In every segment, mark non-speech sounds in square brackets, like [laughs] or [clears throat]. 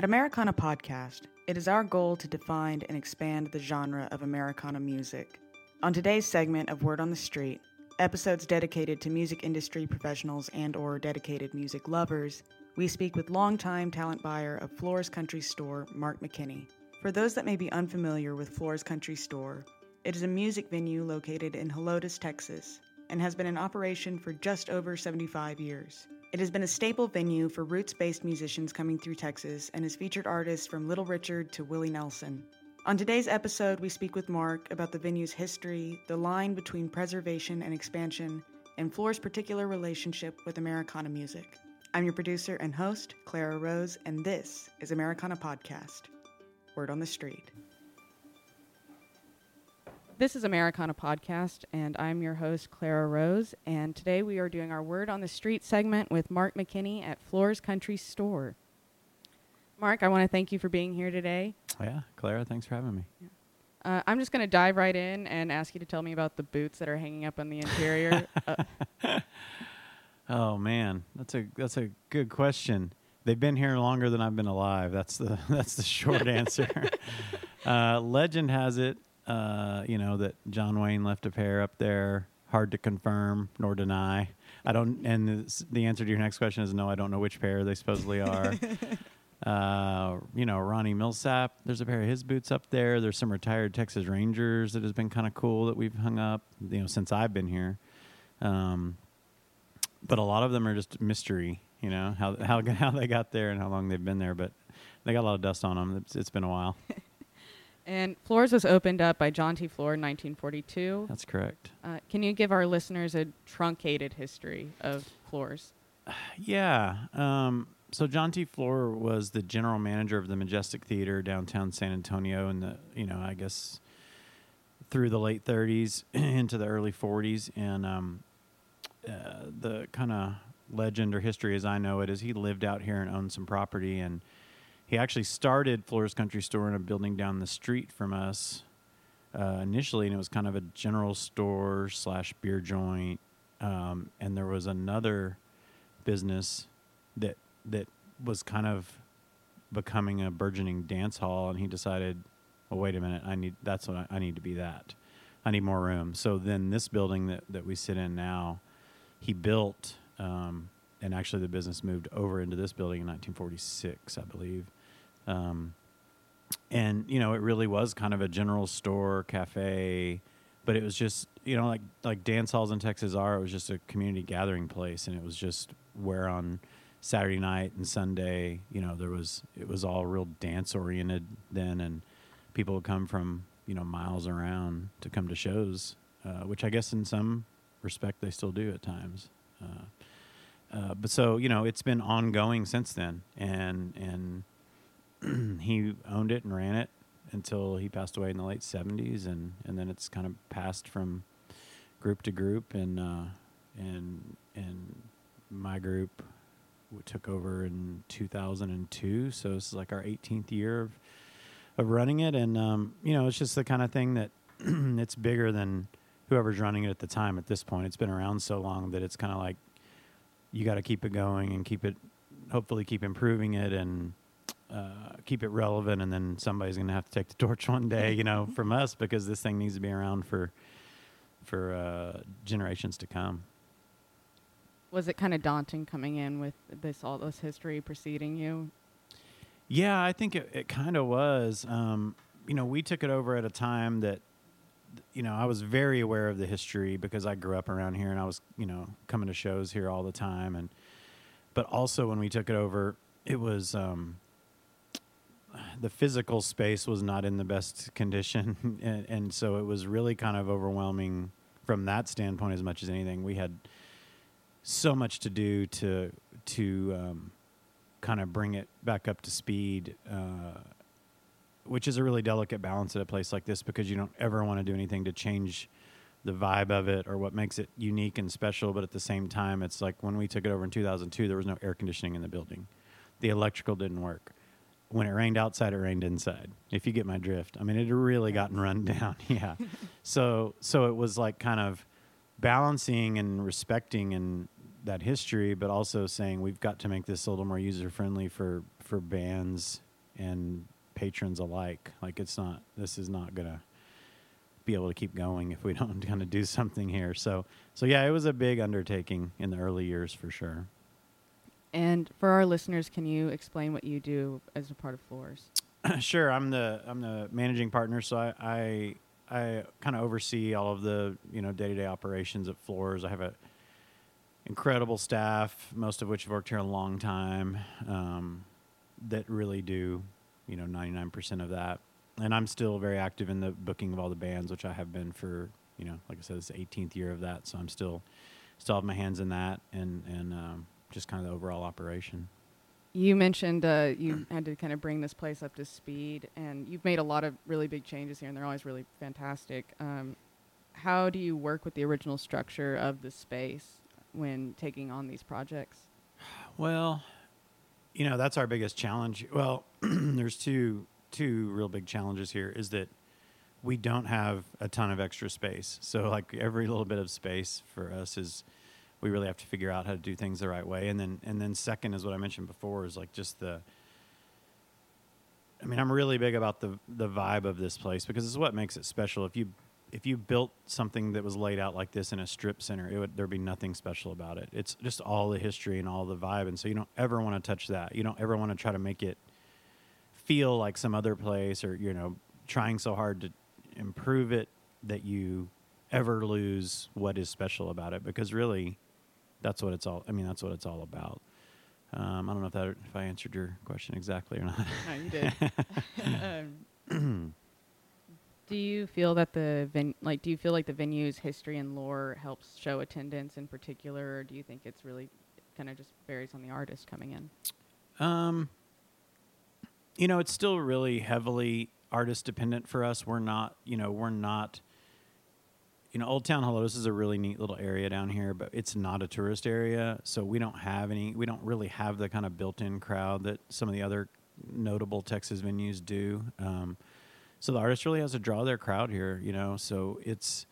At Americana Podcast, it is our goal to define and expand the genre of Americana music. On today's segment of Word on the Street, episodes dedicated to music industry professionals and or dedicated music lovers, we speak with longtime talent buyer of Floore's Country Store, Mark McKinney. For those that may be unfamiliar with Floore's Country Store, it is a music venue located in Helotes, Texas, and has been in operation for just over 75 years. It has been a staple venue for roots based musicians coming through Texas and has featured artists from Little Richard to Willie Nelson. On today's episode, we speak with Mark about the venue's history, the line between preservation and expansion, and Floore's particular relationship with Americana music. I'm your producer and host, Clara Rose, and this is Americana Podcast Word on the Street. This is Americana Podcast, and I'm your host, Clara Rose. And today we are doing our Word on the Street segment with Mark McKinney at Floore's Country Store. Mark, I want to thank you for being here today. Oh, yeah, Clara, thanks for having me. Uh, I'm just going to dive right in and ask you to tell me about the boots that are hanging up on the interior. uh, [laughs] oh man, that's a that's a good question. They've been here longer than I've been alive. That's the [laughs] that's the short answer. [laughs] uh, legend has it uh, you know, that John Wayne left a pair up there. Hard to confirm nor deny. I don't. And the answer to your next question is no. I don't know which pair they supposedly are. [laughs] uh, you know, Ronnie Milsap, There's a pair of his boots up there. There's some retired Texas Rangers that has been kind of cool that we've hung up. You know, since I've been here. Um, but a lot of them are just mystery. You know how how [laughs] how they got there and how long they've been there. But they got a lot of dust on them. it's, it's been a while. [laughs] And Floore's was opened up by John T. Floore in 1942. That's correct. Uh, can you give our listeners a truncated history of Floore's? [sighs] Yeah. Um, so John T. Floore was the general manager of the Majestic Theater downtown San Antonio in the, you know, I guess through the late 30s [clears throat] into the early 40s. And um, uh, the kind of legend or history as I know it is he lived out here and owned some property and – he actually started Floore's Country Store in a building down the street from us uh, initially, and it was kind of a general store slash beer joint. Um, and there was another business that that was kind of becoming a burgeoning dance hall, and he decided, "Well, wait a minute, I need that's what I, I need to be that. I need more room." So then this building that that we sit in now, he built. Um, and actually, the business moved over into this building in 1946, I believe. Um, and you know, it really was kind of a general store cafe, but it was just you know like like dance halls in Texas are. It was just a community gathering place, and it was just where on Saturday night and Sunday, you know, there was it was all real dance oriented then, and people would come from you know miles around to come to shows, uh, which I guess in some respect they still do at times. Uh, uh, but so you know, it's been ongoing since then, and and he owned it and ran it until he passed away in the late 70s and, and then it's kind of passed from group to group and uh, and and my group took over in 2002 so this is like our 18th year of of running it and um, you know it's just the kind of thing that [clears throat] it's bigger than whoever's running it at the time at this point. It's been around so long that it's kind of like you got to keep it going and keep it hopefully keep improving it and uh, keep it relevant, and then somebody's going to have to take the [laughs] torch one day, you know, from us because this thing needs to be around for for uh, generations to come. Was it kind of daunting coming in with this all this history preceding you? Yeah, I think it, it kind of was. Um, you know, we took it over at a time that, you know, I was very aware of the history because I grew up around here and I was, you know, coming to shows here all the time. And, but also when we took it over, it was, um, the physical space was not in the best [laughs] condition, and, and, so it was really kind of overwhelming from that standpoint as much as anything. We had so much to do to to um, kind of bring it back up to speed, uh, which is a really delicate balance at a place like this because you don't ever want to do anything to change the vibe of it or what makes it unique and special. But at the same time, it's like when we took it over in 2002, there was no air conditioning in the building, the electrical didn't work when it rained outside, it rained inside. If you get my drift, I mean, it had really gotten run [laughs] down. yeah. so, so it was like kind of balancing and respecting and that history, but also saying we've got to make this a little more user friendly for for bands and patrons alike. Like it's not. This is not gonna be able to keep going if we [laughs] don't kind of do something here. So so yeah, it was a big undertaking in the early years for sure. And for our listeners, can you explain what you do as a part of Floore's? [clears throat] sure, I'm the I'm the managing partner, so I I, I kind of oversee all of the you know day to day operations at Floore's. I have a incredible staff, most of which have worked here a long time, um, that really do you know 99% of that. And I'm still very active in the booking of all the bands, which I have been for you know like I said, it's the 18th year of that, so I'm still still have my hands in that and and um, just kind of the overall operation. You mentioned uh, you [clears throat] had to kind of bring this place up to speed, and you've made a lot of really big changes here, and they're always really fantastic. Um, how do you work with the original structure of the space when taking on these projects? Well, you know that's our biggest challenge. Well, [clears throat] there's two two real big challenges here. Is that we don't have a ton of extra space, so like every little bit of space for us is we really have to figure out how to do things the right way. And then and then second is what I mentioned before is like just the I mean, I'm really big about the the vibe of this place because it's what makes it special. If you if you built something that was laid out like this in a strip center, it would there'd be nothing special about it. It's just all the history and all the vibe, and so you don't ever want to touch that. You don't ever want to try to make it feel like some other place, or you know, trying so hard to improve it that you ever lose what is special about it. Because really, that's what it's all. I mean, that's what it's all about. Um, I don't know if that if I answered your question exactly or not. No, you did. [laughs] um, do you feel that the ven- like do you feel like the venue's history and lore helps show attendance in particular, or do you think it's really kind of just varies on the artist coming in? Um, you know, it's still really heavily artist dependent for us. We're not, you know, we're not you know, Old Town Helotes is a really neat little area down here, but it's not a tourist area, so we don't have any. We don't really have the kind of built-in crowd that some of the other notable Texas venues do. Um, so the artist really has to draw their crowd here, you know. So it's,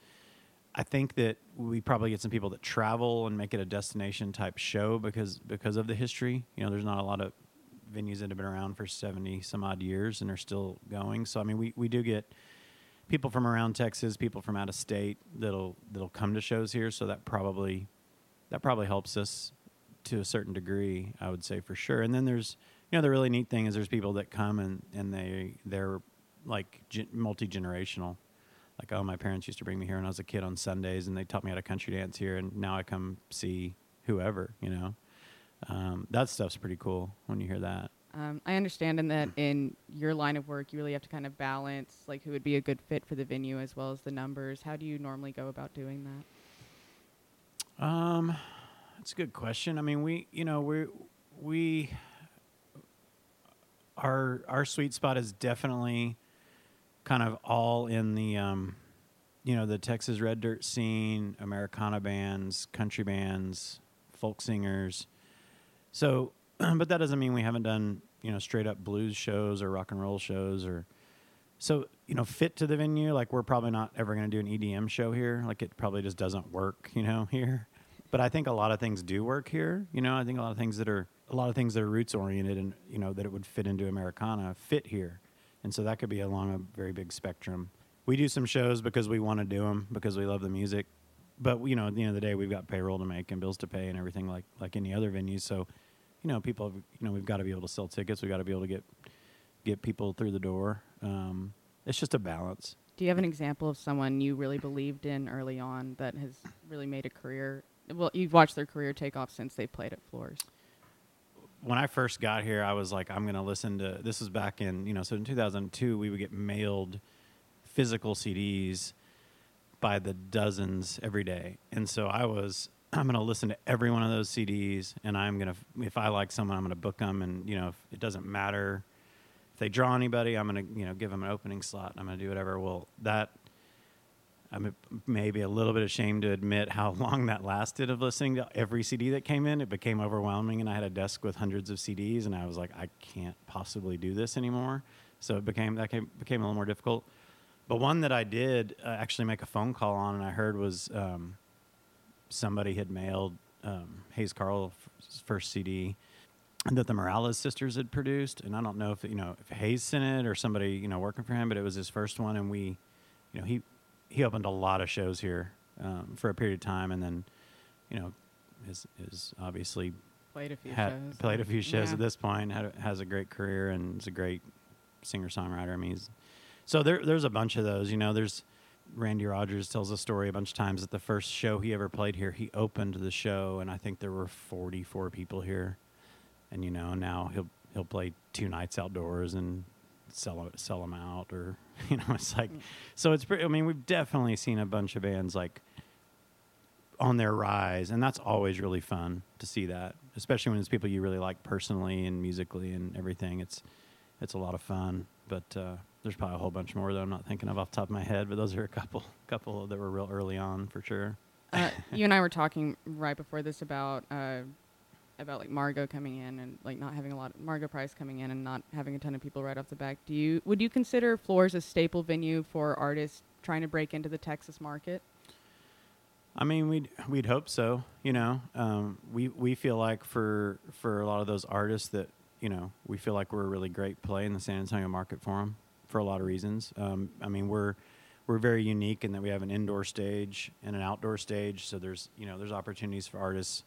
I think that we probably get some people that travel and make it a destination type show because because of the history. You know, there's not a lot of venues that have been around for seventy some odd years and are still going. So I mean, we we do get people from around Texas, people from out of state that'll that'll come to shows here. So that probably that probably helps us to a certain degree, I would say for sure. And then there's you know the really neat thing is there's people that come and and they they're like multi generational. Like oh, my parents used to bring me here when I was a kid on Sundays, and they taught me how to country dance here, and now I come see whoever. You know, um, that stuff's pretty cool when you hear that. Um, I understand in that in your line of work, you really have to kind of balance like who would be a good fit for the venue as well as the numbers. How do you normally go about doing that? Um, that's a good question. I mean, we, you know, we, we, our our sweet spot is definitely kind of all in the, um, you know, the Texas red dirt scene, Americana bands, country bands, folk singers. So, [clears throat] but that doesn't mean we haven't done you know straight up blues shows or rock and roll shows or so you know fit to the venue like we're probably not ever going to do an edm show here. Like it probably just doesn't work you know [laughs] here. But i think a lot of things do work here you know? I think a lot of things that are a lot of things that are roots oriented and you know that it would fit into americana fit here. And so that could be along a very big spectrum. We do some shows because we want to do them because we love the music. But you know at the end of the day we've got payroll to make and bills to pay and everything like like any other venue. So you know, people, have, you know, we've got to be able to sell tickets. We've got to be able to get get people through the door. Um, it's just a balance. Do you have an example of someone you really believed in early on that has really made a career? Well, you've watched their career take off since they played at Floore's. When I first got here, I was like, I'm going to listen to. This was back in, you know, so in 2002, we would get mailed physical CDs by the dozens every day, and so I was I'm going to listen to every one of those CDs, and I'm going to, if I like someone, I'm going to book them, and you know, it doesn't matter if they draw anybody, I'm going to, you know, give them an opening slot. I'm going to do whatever. Well, that I'm maybe a little bit ashamed to admit how [laughs] long that lasted of listening to every CD that came in. It became overwhelming, and I had a desk with hundreds of CDs, and I was like, I can't possibly do this anymore. So it became that came, became a little more difficult. But one that I did uh, actually make a phone call on, and I heard was. Um, somebody had mailed um, Hayes Carll's first CD, that the Morales sisters had produced, and I don't know if you know if Hayes sent it or somebody you know working for him, but it was his first one, and we, you know, he he opened a lot of shows here um, for a period of time, and then, you know, is is obviously Played a few had shows. played a few shows Yeah. at this point. Had has a great career and is a great singer songwriter. I mean, he's, so there there's a bunch of those. You know, there's Randy Rogers tells a story a bunch of times that the first show he ever played here, he opened the show, and I think there were 44 people here, and you know now he'll he'll play two nights outdoors and sell sell them out, or [laughs] you know it's like, so it's pretty. I mean, we've definitely seen a bunch of bands like on their rise, and that's always really fun to see that, especially when it's people you really like personally and musically and everything. It's it's a lot of fun, but uh, there's probably a whole bunch more that I'm not thinking of off the top of my head. But those are a couple couple that were real early on for sure. uh, [laughs] you and I were talking right before this about uh, about like Margo coming in and like not having a lot of Margo Price coming in and not having a ton of people right off the back. Do you would you consider Floore's a staple venue for artists trying to break into the Texas market? I mean, we'd we'd hope so. You know, um, we we feel like for for a lot of those artists that you know we feel like we're a really great play in the San Antonio market for them for a lot of reasons. Um, I mean, we're we're very unique in that we have an indoor stage and an outdoor stage. So there's you know there's opportunities for artists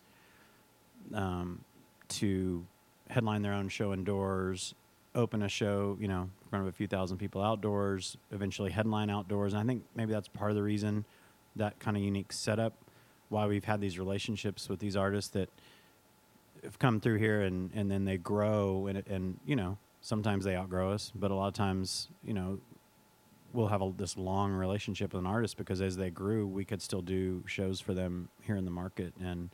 um, to headline their own show indoors, open a show, you know, in front of a few thousand people outdoors, eventually headline outdoors. And I think maybe that's part of the reason that kind of unique setup, why we've had these relationships with these artists that have come through here and, and then they grow and, and, you know, sometimes they outgrow us, but a lot of times, you know, we'll have a, this long relationship with an artist because as they grew, we could still do shows for them here in the market. And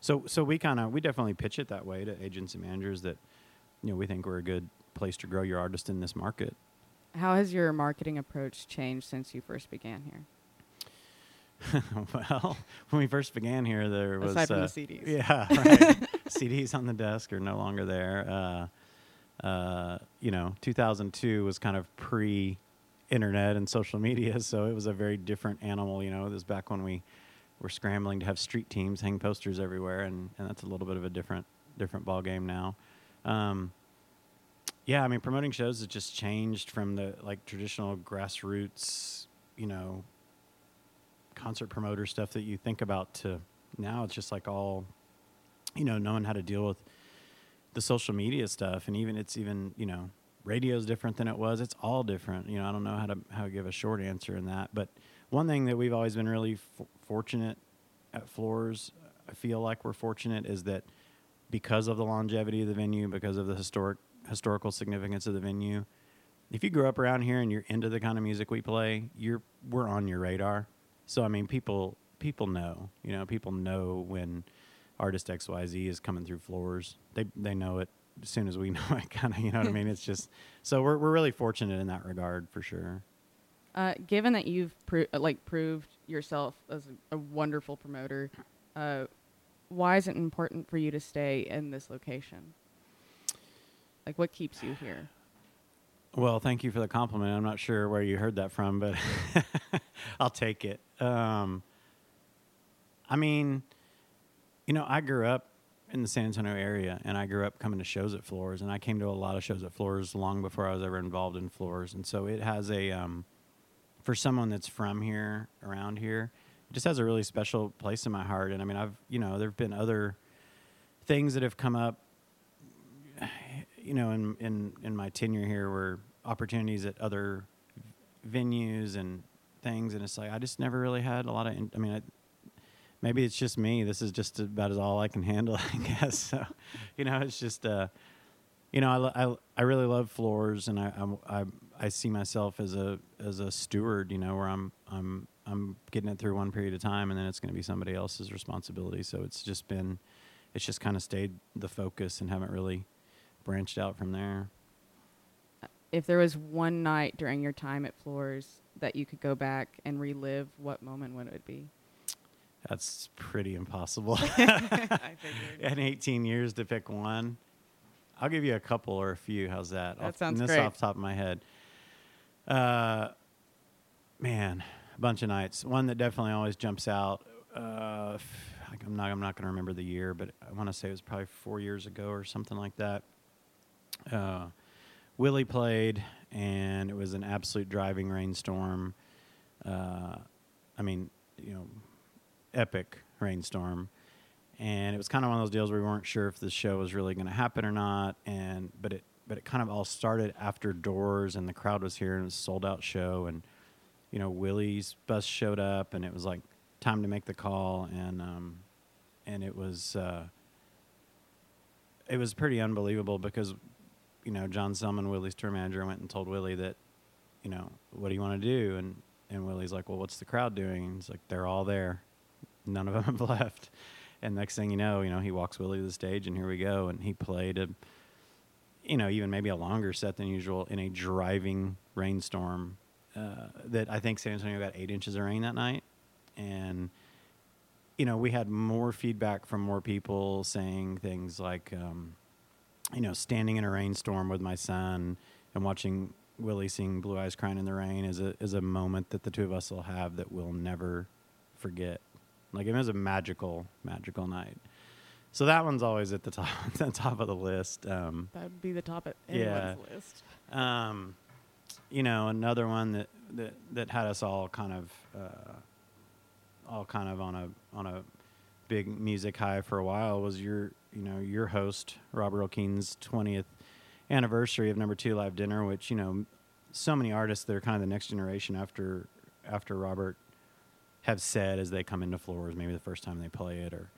so, so we kind of, we definitely pitch it that way to agents and managers that, you know, we think we're a good place to grow your artist in this market. How has your marketing approach changed since you first began here? [laughs] well, when we first began here, there was Aside from uh, the CDs. Yeah, right. [laughs] CDs on the desk are no longer there. Uh, uh, you know, 2002 was kind of pre-internet and social media, [laughs] so it was a very different animal. You know, this is back when we were scrambling to have street teams hang posters everywhere, and, and that's a little bit of a different different ball game now. Um, yeah, I mean, promoting shows has just changed from the like traditional grassroots, you know, concert promoter stuff that you think about to now it's just like all you know knowing how to deal with the social media stuff and even it's even you know radio's different than it was it's all different you know i don't know how to how to give a short answer in that but one thing that we've always been really f- fortunate at Floore's i feel like we're fortunate is that because of the longevity of the venue because of the historic historical significance of the venue if you grew up around here and you're into the kind of music we play you're we're on your radar so I mean, people people know. You know, people know when artist X Y Z is coming through Floore's. They they know it as soon as we [laughs] know it. Kind of, you know what I mean? It's [laughs] just so we're we're really fortunate in that regard for sure. Uh, given that you've pro- uh, like proved yourself as a, a wonderful promoter, uh, why is it important for you to stay in this location? Like, what keeps you here? Well, thank you for the compliment. I'm not sure where you heard that from, but [laughs] I'll take it. Um, I mean, you know, I grew up in the San Antonio area, and I grew up coming to shows at Floore's, and I came to a lot of shows at Floore's long before I was ever involved in Floore's, and so it has a, um, for someone that's from here, around here, it just has a really special place in my heart. And I mean, I've, you know, there've been other things that have come up you know, in in in my tenure here, were opportunities at other venues and things, and it's like I just never really had a lot of. I mean, I, maybe it's just me. This is just about as all I can handle, [laughs] I guess. So, you know, it's just, uh, you know, I, I, I really love Floore's, and I, I I see myself as a as a steward. You know, where I'm I'm I'm getting it through one period of time, and then it's going to be somebody else's responsibility. So it's just been, it's just kind of stayed the focus, and haven't really branched out from there. If there was one night during your time at Floore's that you could go back and relive, what moment would it be? That's pretty impossible. [laughs] I figured. [laughs] In 18 years to pick one, I'll give you a couple or a few. How's that? That off, sounds this great. off the top of my head. Uh, man, a bunch of nights. One that definitely always jumps out. Uh, I'm not I'm not going to remember the year, but I want to say it was probably four years ago or something like that. Uh, Willie played, and it was an absolute driving rainstorm. Uh, I mean, you know, epic rainstorm, and it was kind of one of those deals where we weren't sure if the show was really going to happen or not. And but it but it kind of all started after doors, and the crowd was here, and it was a sold out show, and you know, Willie's bus showed up, and it was like time to make the call, and um, and it was uh, it was pretty unbelievable because you know John Selman, Willie's tour manager, went and told Willie that you know what do you want to do, and and Willie's like, well, what's the crowd doing? And he's like, they're all there, none of [laughs] them have left, and next thing you know, you know he walks Willie to the stage, and here we go, and he played a you know even maybe a longer set than usual in a driving rainstorm. Uh, that I think San Antonio got eight inches of rain that night, and you know, we had more feedback from more people saying things like, um, you know, standing in a rainstorm with my son and watching Willie sing "Blue Eyes Crying in the Rain" is a is a moment that the two of us will have that we'll never forget. Like it was a magical, magical night. So that one's always at the top, [laughs] the top of the list. Um, That would be the top of Yeah. anyone's list. um, you know, another one that, that, that had us all kind of, uh, all kind of on a on a big music high for a while was your, you know, your host Robert Earl Keen's twentieth anniversary of Number Two Live Dinner, which you know, so many artists that are kind of the next generation after after Robert have said as they come into Floore's, maybe the first time they play it or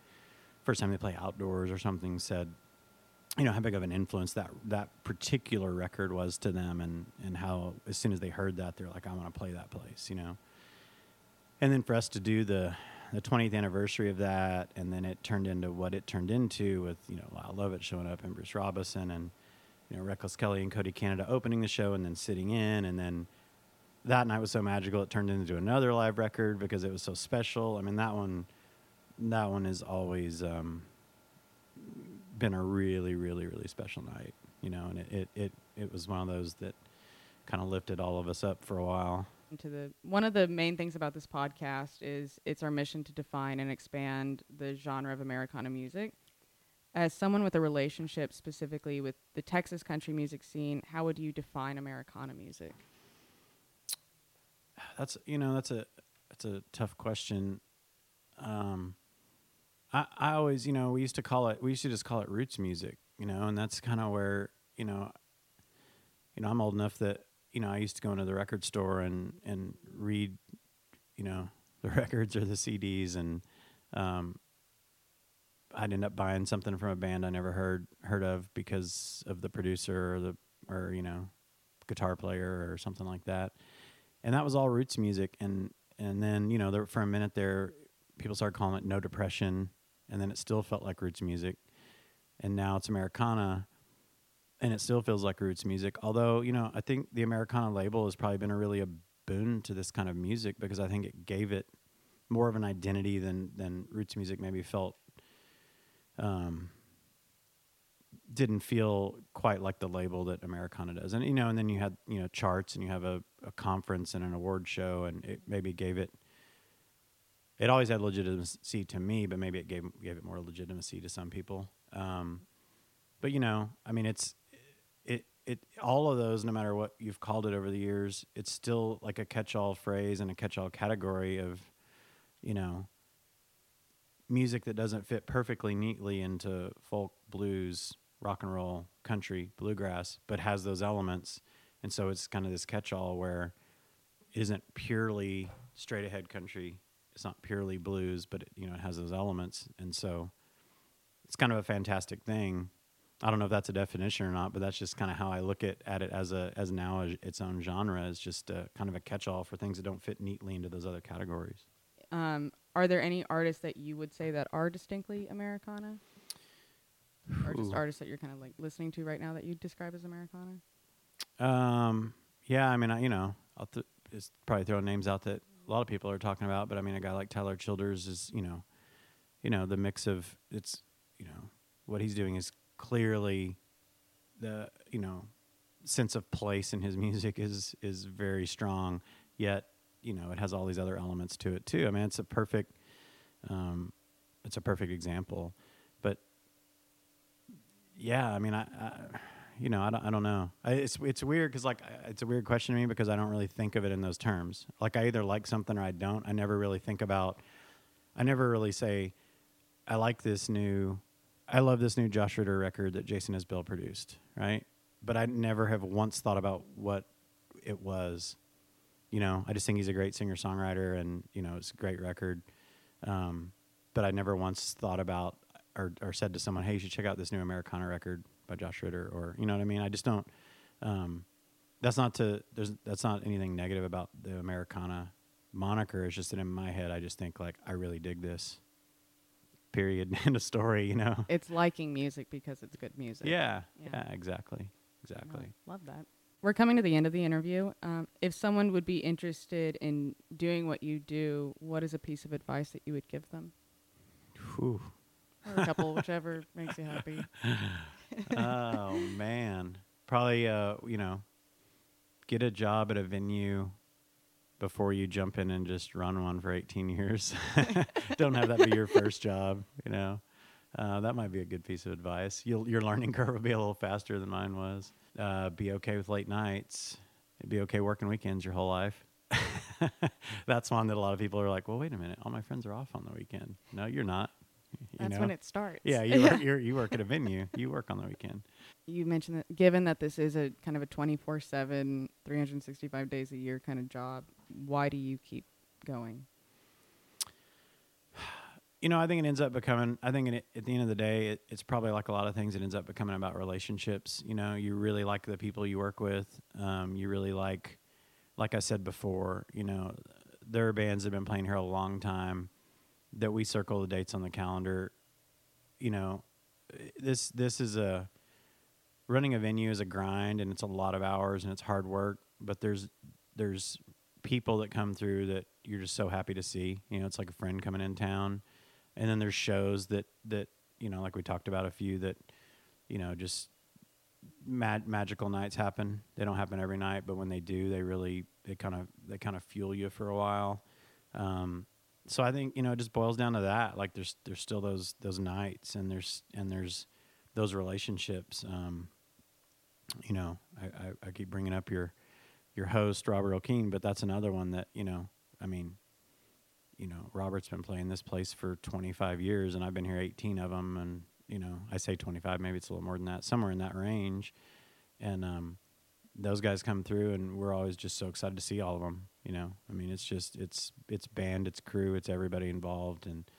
first time they play outdoors or something, said you know how big of an influence that that particular record was to them and and how as soon as they heard that they're like I want to play that place you know? And then for us to do the the 20th anniversary of that and then it turned into what it turned into with you know Lyle Lovett showing up and Bruce Robison and you know Reckless Kelly and Cody Canada opening the show and then sitting in and then that night was so magical it turned into another live record because it was so special I mean that one that one is always um, been a really, really, really special night, you know, and it, it, it, it was one of those that kind of lifted all of us up for a while. to the one of the main things about this podcast is it's our mission to define and expand the genre of Americana music. As someone with a relationship specifically with the Texas country music scene, how would you define Americana music? That's, you know, that's a, that's a tough question. Um, I, I always, you know, we used to call it, we used to just call it roots music, you know, and that's kind of where, you know, you know, I'm old enough that, you know, I used to go into the record store and, and read, you know, [laughs] the records or the CDs and, um, I'd end up buying something from a band I never heard heard of because of the producer or the or you know guitar player or something like that, and that was all roots music. And and then you know there, for a minute there, people started calling it No Depression, and then it still felt like roots music, and now it's Americana, and it still feels like roots music. Although you know I think the Americana label has probably been a really a boon to this kind of music because I think it gave it more of an identity than than roots music maybe felt um, didn't feel quite like the label that Americana does. And you know, and then you had you know charts, and you have a, a conference and an award show, and it maybe gave it. It always had legitimacy to me, but maybe it gave gave it more legitimacy to some people. Um, but you know, I mean, it's it it all of those, no matter what you've called it over the years, it's still like a catch-all phrase and a catch-all category of, you know, music that doesn't fit perfectly neatly into folk, blues, rock and roll, country, bluegrass, but has those elements. And so it's kind of this catch all where it isn't purely straight ahead country. It's not purely blues, but it, you know, it has those elements. And so it's kind of a fantastic thing. I don't know if that's a definition or not, but that's just kind of how I look at, at it as a as now a, its own genre is just a, kind of a catch all for things that don't fit neatly into those other categories. Um, are there any artists that you would say that are distinctly Americana? Or just artists that you're kind of like listening to right now that you describe as Americana? Um, yeah, I mean, I, you know, I'll th- just probably throw names out that a lot of people are talking about, but I mean, a guy like Tyler Childers is, you know, you know, the mix of it's, you know, what he's doing is clearly the, you know, sense of place in his [laughs] music is is very strong. Yet, you know, it has all these other elements to it too. I mean, it's a perfect, um, it's a perfect example. But yeah, I mean, I, I you know, I don't, I don't know. I, it's it's weird because like it's a weird question to me because I don't really think of it in those terms. Like I either like something or I don't. I never really think about. I never really say, I like this new, I love this new Josh Ritter record that Jason Isbell produced, right? But I never have once thought about what it was. You know, I just think he's a great singer songwriter, and you know, it's a great record. Um, but I never once thought about or, or said to someone, "Hey, you should check out this new Americana record by Josh Ritter," or you know what I mean. I just don't. Um, that's not to. There's that's not anything negative about the Americana moniker. It's just that in my head, I just think like I really dig this. Period. [laughs] End of story. You know. It's liking music because it's good music. Yeah, Yeah. yeah. Exactly. Exactly. Well, love that. We're coming to the end of the interview. Um, if someone would be interested in doing what you do, what is a piece of advice that you would give them? Whew. Or a couple, [laughs] whichever makes you happy. [laughs] oh man, probably uh, you know, get a job at a venue before you jump in and just run one for 18 years. [laughs] Don't have that be your first job. You know, uh, that might be a good piece of advice. You'll, your learning curve will be a little faster than mine was. Uh, be okay with late nights. Be okay working weekends your whole life. [laughs] That's one that a lot of people are like, well, wait a minute, all my friends are off on the weekend. No, you're not. That's know? when it starts. Yeah, you work, you're, you work at a venue. [laughs] You work on the weekend. you mentioned that given that this is a kind of a 24 7 365 days a year kind of job why do you keep going You know, I think it ends up becoming. I think it, at the end of the day, it, it's probably like a lot of things. It ends up becoming about relationships. You know, you really like the people you work with. Um, you really like, like I said before. You know, there are bands that have been playing here a long time that we circle the dates on the calendar. You know, this this is a running a venue is a grind and it's a lot of hours and it's hard work. But there's there's people that come through that you're just so happy to see. You know, it's like a friend coming in town and then there's shows that that you know like we talked about a few that you know just mag- magical nights happen they don't happen every night but when they do they really they kind of they kind of fuel you for a while um, so i think you know it just boils down to that like there's there's still those those nights and there's and there's those relationships um, you know I, I, I keep bringing up your your host Robert Earl Keen but that's another one that you know i mean you know, Robert's been playing this place for 25 years, and I've been here 18 of them. And you know, I say 25, maybe it's a little more than that, somewhere in that range. And um, those guys come through, and we're always just so excited to see all of them. You know, I mean, it's just it's it's band, it's crew, it's everybody involved, and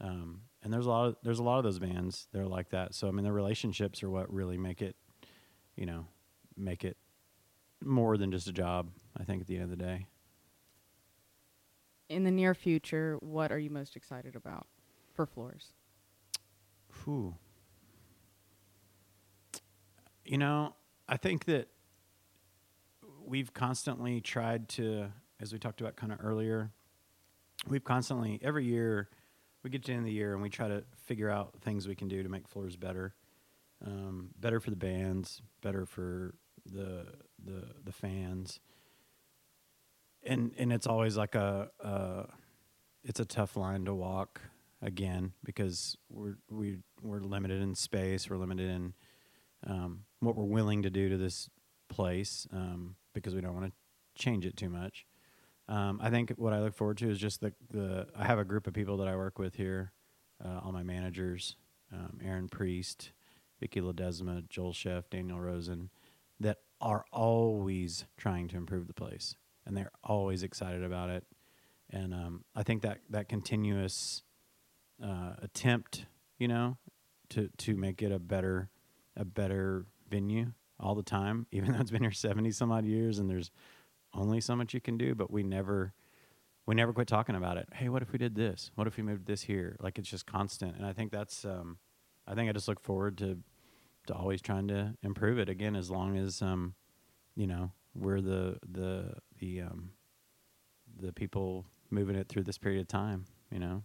um, and there's a lot of there's a lot of those bands that are like that. So I mean, the relationships are what really make it, you know, make it more than just a job. I think at the end of the day. in the near future what are you most excited about for Floore's Whew. You know, I think that we've constantly tried to, as we talked about kind of earlier, we've constantly, every year, we get to the end of the year and we try to figure out things we can do to make Floore's better. Um, better for the bands, better for the the the fans. And and it's always like a uh, it's a tough line to walk again because we're we we're limited in space, we're limited in um, what we're willing to do to this place um, because we don't want to change it too much. Um, I think what I look forward to is just the the I have a group of people that I work with here, uh, all my managers, um, Aaron Priest, Vicky Ledesma, Joel Chef, Daniel Rosen, that are always trying to improve the place, and they're always excited about it. And um, I think that that continuous uh, attempt, you know, to to make it a better a better venue all the time, [laughs] even though it's been here seventy some odd years, and there's only so much you can do, but we never we never quit talking about it. Hey, what if we did this? What if we moved this here? Like it's just constant, and I think that's um, I think I just look forward to to always trying to improve it again, as long as um, you know we're the the the um, the people moving it through this period of time. You know.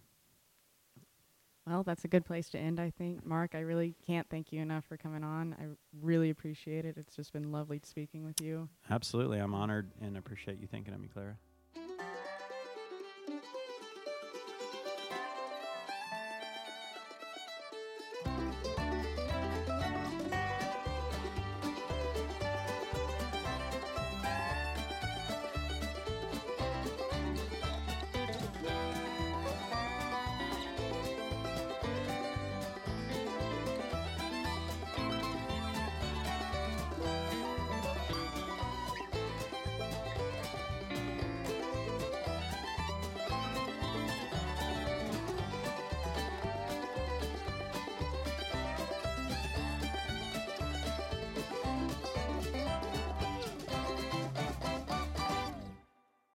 Well that's a good place to end i think mark i really can't thank you enough for coming on i really appreciate it it's just been lovely speaking with you Absolutely. I'm honored and appreciate you thinking of me, Clara.